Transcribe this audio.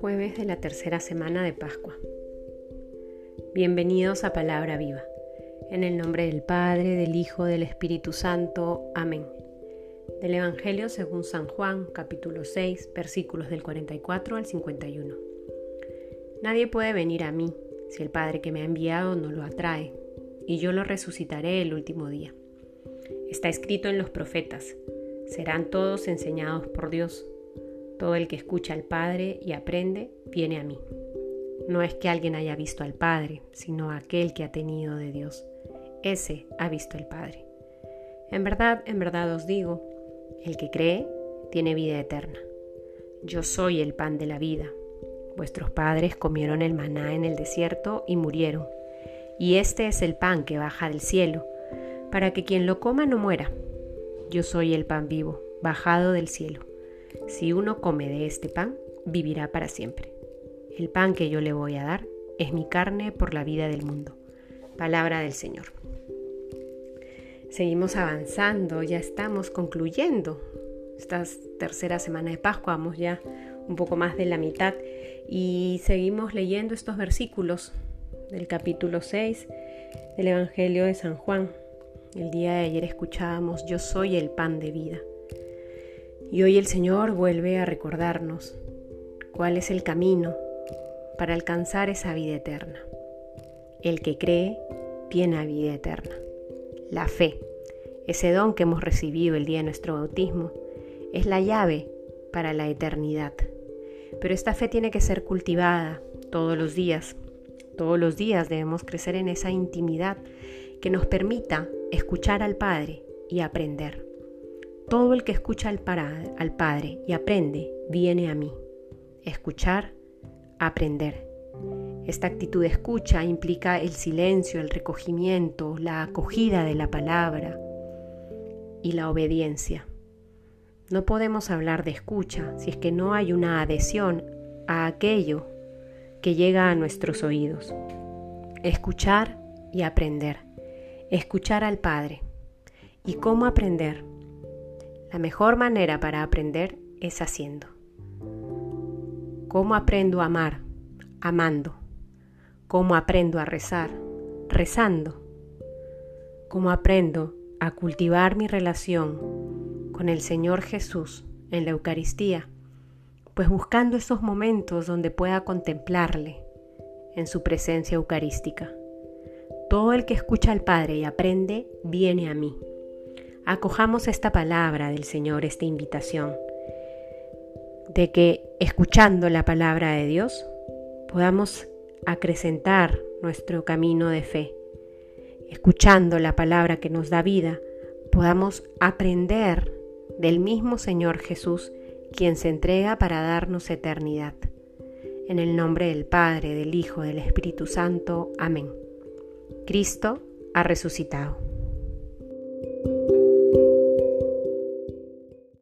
Jueves de la tercera semana de Pascua. Bienvenidos a Palabra Viva. En el nombre del Padre, del Hijo, del Espíritu Santo. Amén. Del Evangelio según San Juan, capítulo 6, versículos del 44 al 51. Nadie puede venir a mí si el Padre que me ha enviado no lo atrae, y yo lo resucitaré el último día. Está escrito en los profetas, serán todos enseñados por Dios. Todo el que escucha al Padre y aprende, viene a mí. No es que alguien haya visto al Padre, sino aquel que ha tenido de Dios. Ese ha visto al Padre. En verdad, en verdad os digo, el que cree tiene vida eterna. Yo soy el pan de la vida. Vuestros padres comieron el maná en el desierto y murieron. Y este es el pan que baja del cielo, para que quien lo coma no muera. Yo soy el pan vivo, bajado del cielo. Si uno come de este pan, vivirá para siempre. El pan que yo le voy a dar es mi carne por la vida del mundo. Palabra del Señor. Seguimos avanzando, ya estamos concluyendo esta tercera semana de Pascua, vamos ya un poco más de la mitad y seguimos leyendo estos versículos del capítulo 6 del Evangelio de San Juan. El día de ayer escuchábamos Yo soy el pan de vida. Y hoy el Señor vuelve a recordarnos cuál es el camino para alcanzar esa vida eterna. El que cree tiene vida eterna. La fe, ese don que hemos recibido el día de nuestro bautismo, es la llave para la eternidad. Pero esta fe tiene que ser cultivada todos los días. Todos los días debemos crecer en esa intimidad que nos permita escuchar al Padre y aprender. Todo el que escucha al, al Padre y aprende viene a mí. Escuchar, aprender. Esta actitud de escucha implica el silencio, el recogimiento, la acogida de la palabra y la obediencia. No podemos hablar de escucha si es que no hay una adhesión a aquello que llega a nuestros oídos. Escuchar y aprender. Escuchar al Padre. ¿Y cómo aprender? La mejor manera para aprender es haciendo. ¿Cómo aprendo a amar? Amando. ¿Cómo aprendo a rezar? Rezando. ¿Cómo aprendo a cultivar mi relación con el Señor Jesús en la Eucaristía? Pues buscando esos momentos donde pueda contemplarle en su presencia eucarística. Todo el que escucha al Padre y aprende viene a mí. Acojamos esta palabra del Señor, esta invitación, de que escuchando la palabra de Dios podamos acrecentar nuestro camino de fe. Escuchando la palabra que nos da vida, podamos aprender del mismo Señor Jesús, quien se entrega para darnos eternidad. En el nombre del Padre, del Hijo, del Espíritu Santo. Amén. Cristo ha resucitado.